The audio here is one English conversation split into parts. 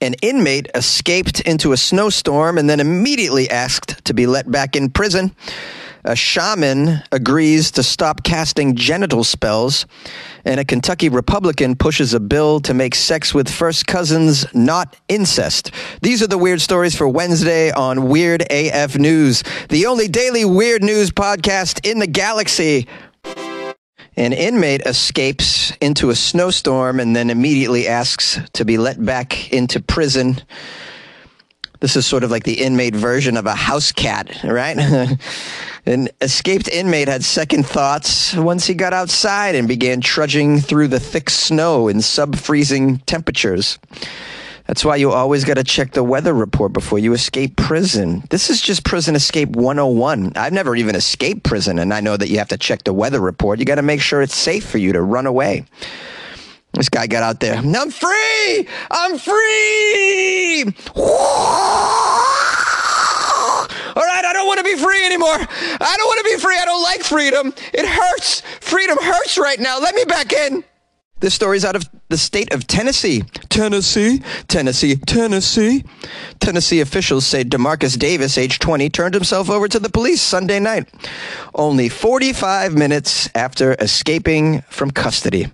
An inmate escaped into a snowstorm and then immediately asked to be let back in prison. A shaman agrees to stop casting genital spells, and a Kentucky Republican pushes a bill to make sex with first cousins not incest. These are the weird stories for Wednesday on Weird AF News, the only daily weird news podcast in the galaxy. An inmate escapes into a snowstorm and then immediately asks to be let back into prison. This is sort of like the inmate version of a house cat, right? An escaped inmate had second thoughts once he got outside and began trudging through the thick snow in sub freezing temperatures. That's why you always got to check the weather report before you escape prison. This is just prison escape 101. I've never even escaped prison, and I know that you have to check the weather report. You got to make sure it's safe for you to run away. This guy got out there. I'm free! I'm free! All right, I don't want to be free anymore. I don't want to be free. I don't like freedom. It hurts. Freedom hurts right now. Let me back in. This story's out of the state of Tennessee. Tennessee, Tennessee, Tennessee. Tennessee officials say Demarcus Davis, age 20, turned himself over to the police Sunday night, only 45 minutes after escaping from custody.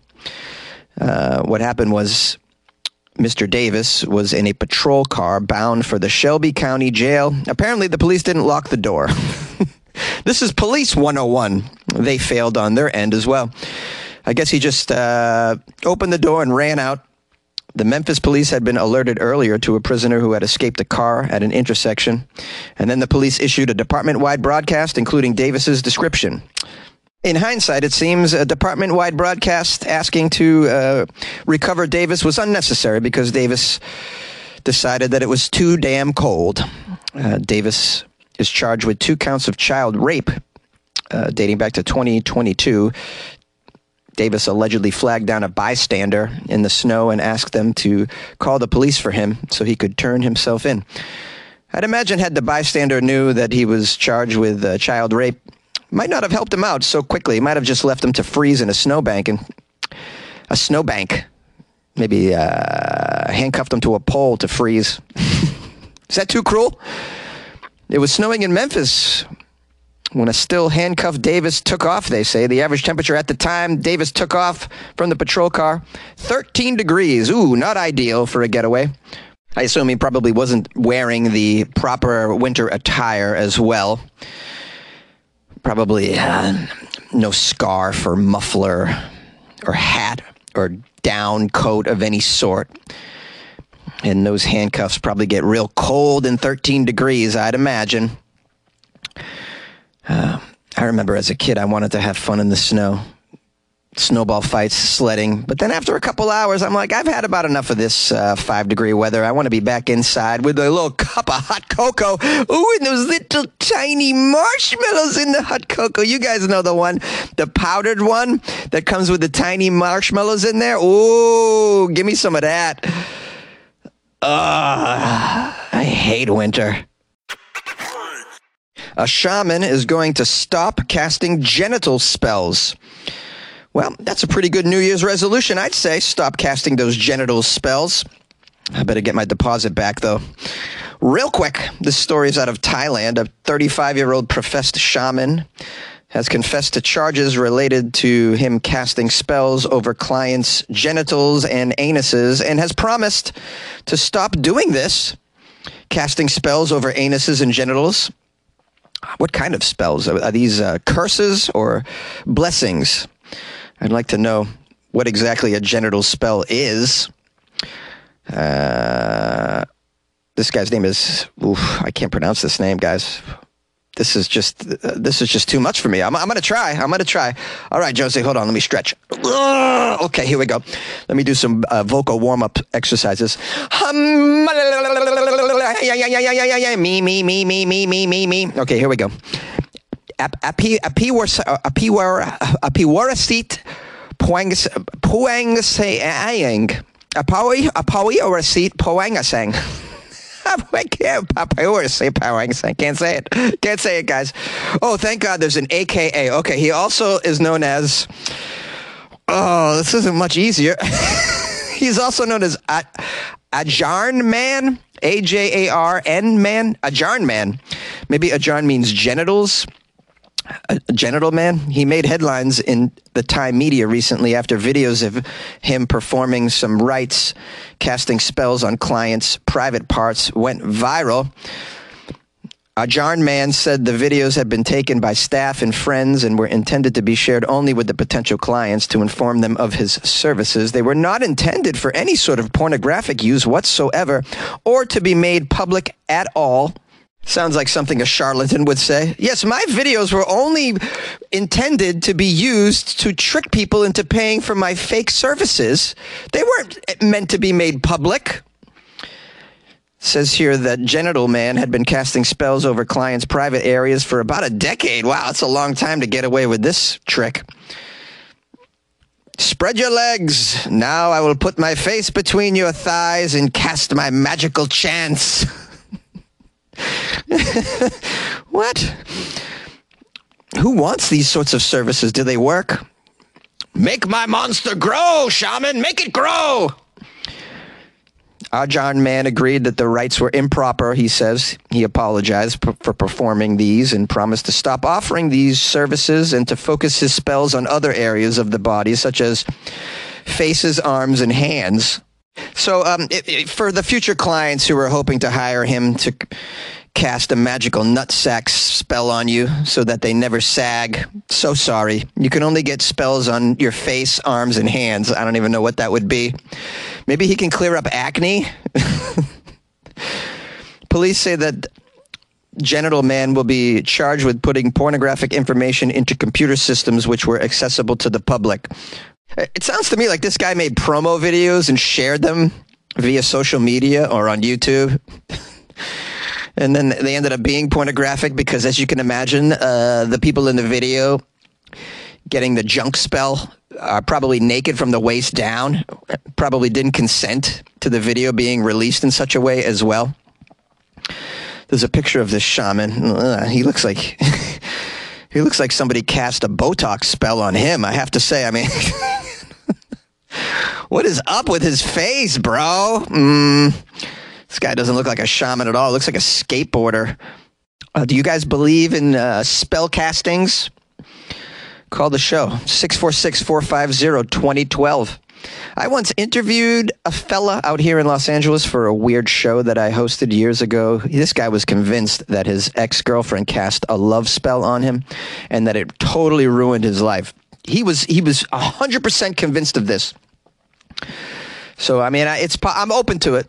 Uh, what happened was Mr. Davis was in a patrol car bound for the Shelby County Jail. Apparently, the police didn't lock the door. this is Police 101. They failed on their end as well. I guess he just uh, opened the door and ran out. The Memphis police had been alerted earlier to a prisoner who had escaped a car at an intersection, and then the police issued a department wide broadcast including Davis's description. In hindsight, it seems a department wide broadcast asking to uh, recover Davis was unnecessary because Davis decided that it was too damn cold. Uh, Davis is charged with two counts of child rape uh, dating back to 2022. Davis allegedly flagged down a bystander in the snow and asked them to call the police for him so he could turn himself in. I'd imagine had the bystander knew that he was charged with uh, child rape, might not have helped him out so quickly. Might have just left him to freeze in a snowbank and a snowbank. Maybe uh, handcuffed him to a pole to freeze. Is that too cruel? It was snowing in Memphis when a still handcuffed Davis took off, they say. The average temperature at the time Davis took off from the patrol car 13 degrees. Ooh, not ideal for a getaway. I assume he probably wasn't wearing the proper winter attire as well probably uh, no scarf or muffler or hat or down coat of any sort. And those handcuffs probably get real cold in 13 degrees, I'd imagine. Uh, I remember as a kid, I wanted to have fun in the snow snowball fights, sledding. But then after a couple hours, I'm like, I've had about enough of this uh, five degree weather. I want to be back inside with a little cup of hot cocoa. Ooh, and those little tiny marshmallows in the hot cocoa. You guys know the one, the powdered one that comes with the tiny marshmallows in there. Ooh, give me some of that. Ugh, I hate winter. A shaman is going to stop casting genital spells. Well, that's a pretty good New Year's resolution, I'd say. Stop casting those genital spells. I better get my deposit back, though. Real quick, this story is out of Thailand. A 35 year old professed shaman has confessed to charges related to him casting spells over clients' genitals and anuses and has promised to stop doing this, casting spells over anuses and genitals. What kind of spells? Are these uh, curses or blessings? I'd like to know what exactly a genital spell is. Uh, this guy's name is. Oof, I can't pronounce this name, guys. This is just uh, this is just too much for me. I'm, I'm gonna try. I'm gonna try. All right, Josie, hold on. Let me stretch. Okay, here we go. Let me do some uh, vocal warm up exercises. Me, me, me, me, me, me, me, me. Okay, here we go apiwarasit uh, uh, puangseang. Apawi apawi orasit puangasang. I can't I can't say it. Can't say it, guys. Oh, thank God there's an AKA. Okay, he also is known as. Oh, this isn't much easier. He's also known as Ajarn Man, A J A R N Man, Ajarn Man. Maybe Ajarn means genitals. A genital man. He made headlines in the Time media recently after videos of him performing some rites, casting spells on clients' private parts went viral. Ajarn Man said the videos had been taken by staff and friends and were intended to be shared only with the potential clients to inform them of his services. They were not intended for any sort of pornographic use whatsoever or to be made public at all. Sounds like something a charlatan would say. Yes, my videos were only intended to be used to trick people into paying for my fake services. They weren't meant to be made public says here that Genital Man had been casting spells over clients' private areas for about a decade. Wow, it's a long time to get away with this trick. Spread your legs. Now I will put my face between your thighs and cast my magical chance. what? Who wants these sorts of services? Do they work? Make my monster grow, shaman. Make it grow. Ajarn Man agreed that the rites were improper, he says. He apologized p- for performing these and promised to stop offering these services and to focus his spells on other areas of the body, such as faces, arms, and hands. So, um, it, it, for the future clients who are hoping to hire him to cast a magical nutsack spell on you so that they never sag. So sorry. You can only get spells on your face, arms, and hands. I don't even know what that would be. Maybe he can clear up acne. Police say that Genital Man will be charged with putting pornographic information into computer systems which were accessible to the public. Uh, it sounds to me like this guy made promo videos and shared them via social media or on YouTube. and then they ended up being pornographic because, as you can imagine, uh, the people in the video getting the junk spell are probably naked from the waist down, probably didn't consent to the video being released in such a way as well. There's a picture of this shaman. Uh, he looks like he looks like somebody cast a Botox spell on him. I have to say. I mean. what is up with his face, bro? Mm. This guy doesn't look like a shaman at all. Looks like a skateboarder. Uh, do you guys believe in uh, spell castings? Call the show 646 450 2012. I once interviewed a fella out here in Los Angeles for a weird show that I hosted years ago. This guy was convinced that his ex girlfriend cast a love spell on him and that it totally ruined his life. He was he was 100% convinced of this. So I mean, it's I'm open to it.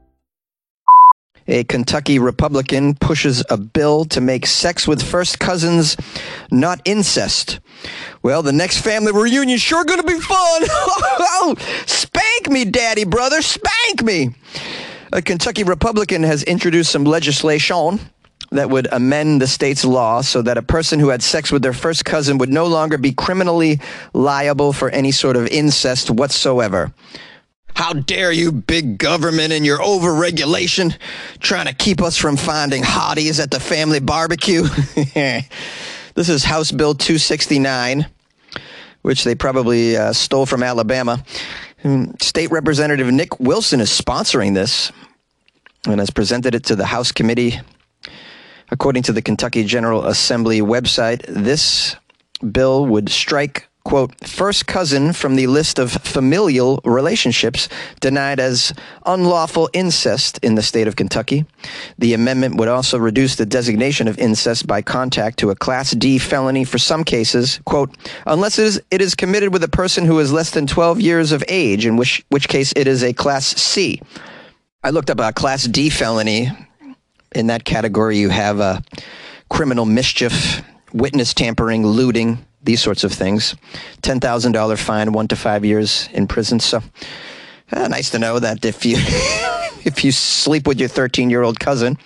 A Kentucky Republican pushes a bill to make sex with first cousins not incest. Well, the next family reunion sure gonna be fun. Oh, spank me, daddy brother, spank me. A Kentucky Republican has introduced some legislation that would amend the state's law so that a person who had sex with their first cousin would no longer be criminally liable for any sort of incest whatsoever. How dare you, big government, and your overregulation, trying to keep us from finding hotties at the family barbecue? this is House Bill 269, which they probably uh, stole from Alabama. Hmm, State Representative Nick Wilson is sponsoring this and has presented it to the House committee. According to the Kentucky General Assembly website, this bill would strike quote, first cousin from the list of familial relationships denied as unlawful incest in the state of Kentucky. The amendment would also reduce the designation of incest by contact to a Class D felony for some cases, quote, unless it is, it is committed with a person who is less than 12 years of age, in which, which case it is a Class C. I looked up a Class D felony. In that category, you have a criminal mischief, witness tampering, looting, these sorts of things. $10,000 fine, one to five years in prison. So Uh, nice to know that if you if you sleep with your 13 year old cousin,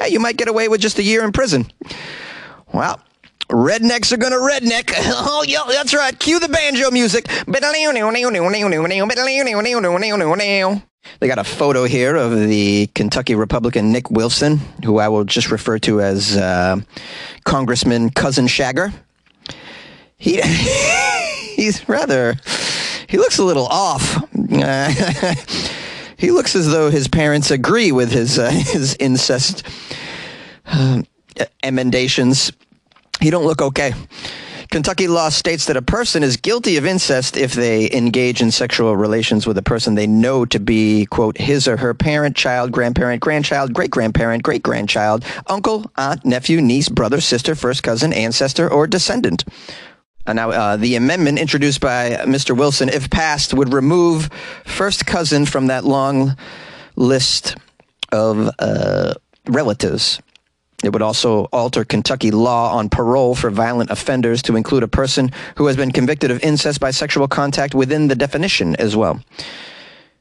uh, you might get away with just a year in prison. Well, rednecks are gonna redneck. Oh, yeah, that's right. Cue the banjo music. They got a photo here of the Kentucky Republican Nick Wilson, who I will just refer to as uh, Congressman Cousin Shagger. He he's rather he looks a little off. He looks as though his parents agree with his uh, his incest uh, emendations. He don't look okay. Kentucky law states that a person is guilty of incest if they engage in sexual relations with a person they know to be, quote, his or her parent, child, grandparent, grandchild, great grandparent, great grandchild, uncle, aunt, nephew, niece, brother, sister, first cousin, ancestor, or descendant. Uh, now, uh, the amendment introduced by Mr. Wilson, if passed, would remove first cousin from that long list of uh, relatives. It would also alter Kentucky law on parole for violent offenders to include a person who has been convicted of incest by sexual contact within the definition as well.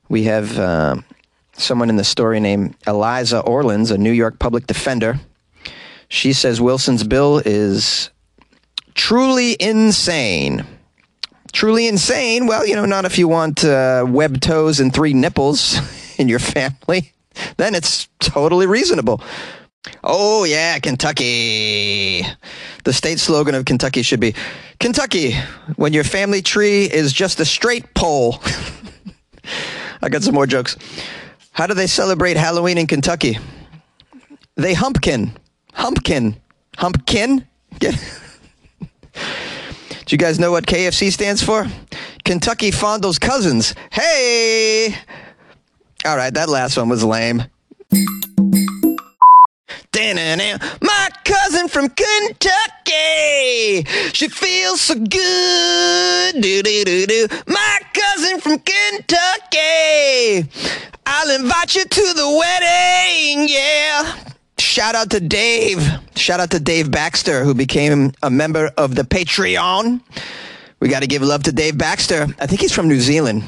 We have uh, someone in the story named Eliza Orlins, a New York public defender. She says Wilson's bill is truly insane. Truly insane? Well, you know, not if you want uh, web toes and three nipples in your family. Then it's totally reasonable. Oh, yeah, Kentucky. The state slogan of Kentucky should be Kentucky, when your family tree is just a straight pole. I got some more jokes. How do they celebrate Halloween in Kentucky? They humpkin. Humpkin. Humpkin? Get. Do you guys know what KFC stands for? Kentucky Fondles Cousins. Hey! All right, that last one was lame. My cousin from Kentucky, she feels so good. Do do do do. My cousin from Kentucky, I'll invite you to the wedding. Yeah. Shout out to Dave. Shout out to Dave Baxter, who became a member of the Patreon. We got to give love to Dave Baxter. I think he's from New Zealand.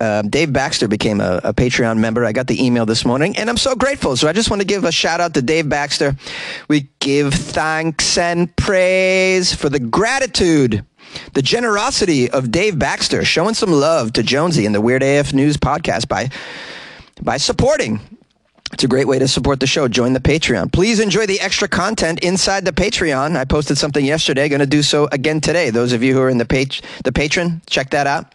Uh, Dave Baxter became a, a, Patreon member. I got the email this morning, and I'm so grateful. So I just want to give a shout out to Dave Baxter. We give thanks and praise for the gratitude, the generosity of Dave Baxter, showing some love to Jonesy and the Weird AF News podcast by by supporting. It's a great way to support the show. Join the Patreon. Please enjoy the extra content inside the Patreon. I posted something yesterday. Going to do so again today. Those of you who are in the page, the Patreon, check that out.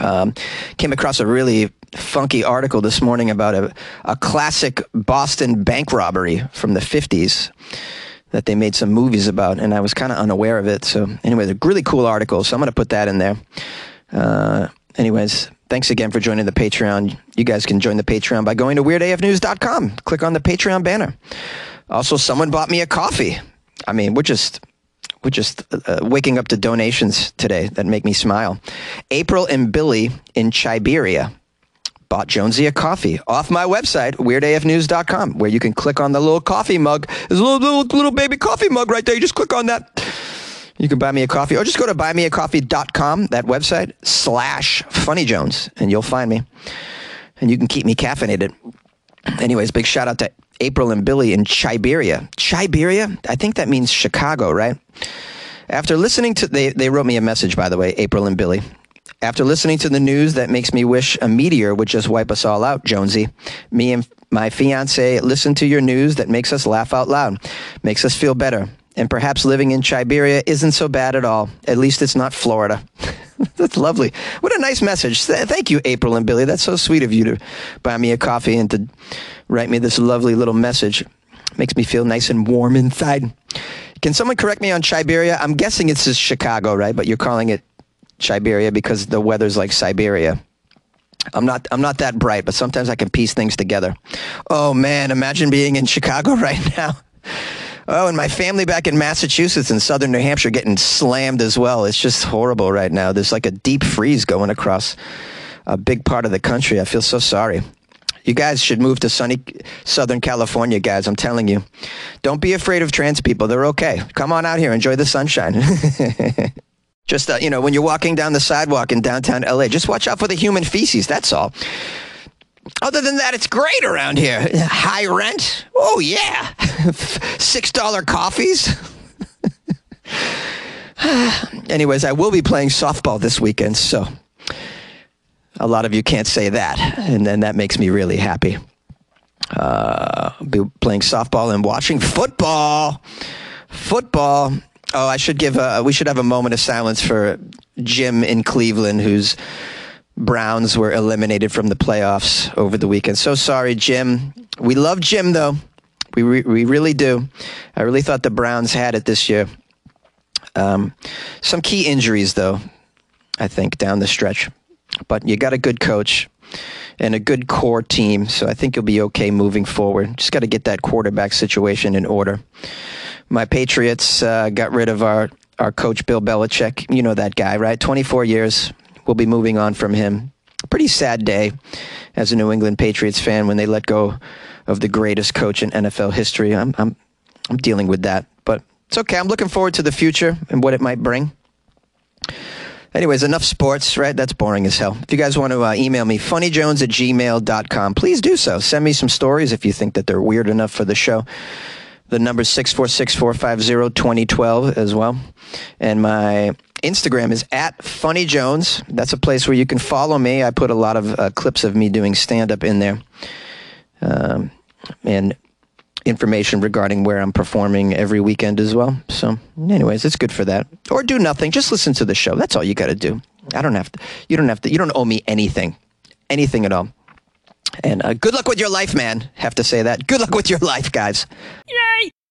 Um, came across a really funky article this morning about a, a classic Boston bank robbery from the 50s that they made some movies about, and I was kind of unaware of it. So, anyway, a really cool article. So, I'm going to put that in there. Uh, anyways, thanks again for joining the Patreon. You guys can join the Patreon by going to weirdafnews.com. Click on the Patreon banner. Also, someone bought me a coffee. I mean, we're just we're just uh, waking up to donations today that make me smile. April and Billy in Chiberia bought Jonesy a coffee off my website, weirdafnews.com, where you can click on the little coffee mug. There's a little, little, little baby coffee mug right there. You just click on that. You can buy me a coffee or just go to buymeacoffee.com, that website, slash Funny Jones, and you'll find me. And you can keep me caffeinated. Anyways, big shout out to April and Billy in Chiberia. Chiberia? I think that means Chicago, right? After listening to, they, they wrote me a message, by the way, April and Billy. After listening to the news that makes me wish a meteor would just wipe us all out, Jonesy. Me and my fiance listen to your news that makes us laugh out loud, makes us feel better. And perhaps living in Chiberia isn't so bad at all. At least it's not Florida. That's lovely. What a nice message. Thank you, April and Billy. That's so sweet of you to buy me a coffee and to write me this lovely little message. Makes me feel nice and warm inside. Can someone correct me on Siberia? I'm guessing it's just Chicago, right? But you're calling it Siberia because the weather's like Siberia. I'm not I'm not that bright, but sometimes I can piece things together. Oh man, imagine being in Chicago right now. Oh, and my family back in Massachusetts and southern New Hampshire getting slammed as well. It's just horrible right now. There's like a deep freeze going across a big part of the country. I feel so sorry. You guys should move to sunny Southern California, guys. I'm telling you. Don't be afraid of trans people. They're okay. Come on out here. Enjoy the sunshine. Just, uh, you know, when you're walking down the sidewalk in downtown LA, just watch out for the human feces. That's all. Other than that, it's great around here. High rent. Oh, yeah. $6 coffees. Anyways, I will be playing softball this weekend, so a lot of you can't say that, and then that makes me really happy. Uh, be playing softball and watching football. Football. Oh, I should give a. We should have a moment of silence for Jim in Cleveland, whose Browns were eliminated from the playoffs over the weekend. So sorry, Jim. We love Jim though. We re- we really do. I really thought the Browns had it this year. Um, some key injuries though. I think down the stretch, but you got a good coach and a good core team. So I think you'll be okay moving forward. Just got to get that quarterback situation in order. My Patriots uh, got rid of our, our coach, Bill Belichick. You know that guy, right? 24 years. We'll be moving on from him. Pretty sad day as a New England Patriots fan when they let go of the greatest coach in NFL history. I'm, I'm, I'm dealing with that, but it's okay. I'm looking forward to the future and what it might bring. Anyways, enough sports, right? That's boring as hell. If you guys want to uh, email me, funnyjones at gmail.com, please do so. Send me some stories if you think that they're weird enough for the show. The number is 646-450-2012 as well. And my Instagram is at funnyjones. That's a place where you can follow me. I put a lot of uh, clips of me doing stand-up in there. Um, and information regarding where I'm performing every weekend as well. So, anyways, it's good for that. Or do nothing. Just listen to the show. That's all you got to do. I don't have to. You don't have to. You don't owe me anything, anything at all. And uh, good luck with your life, man. Have to say that. Good luck with your life, guys. Yay!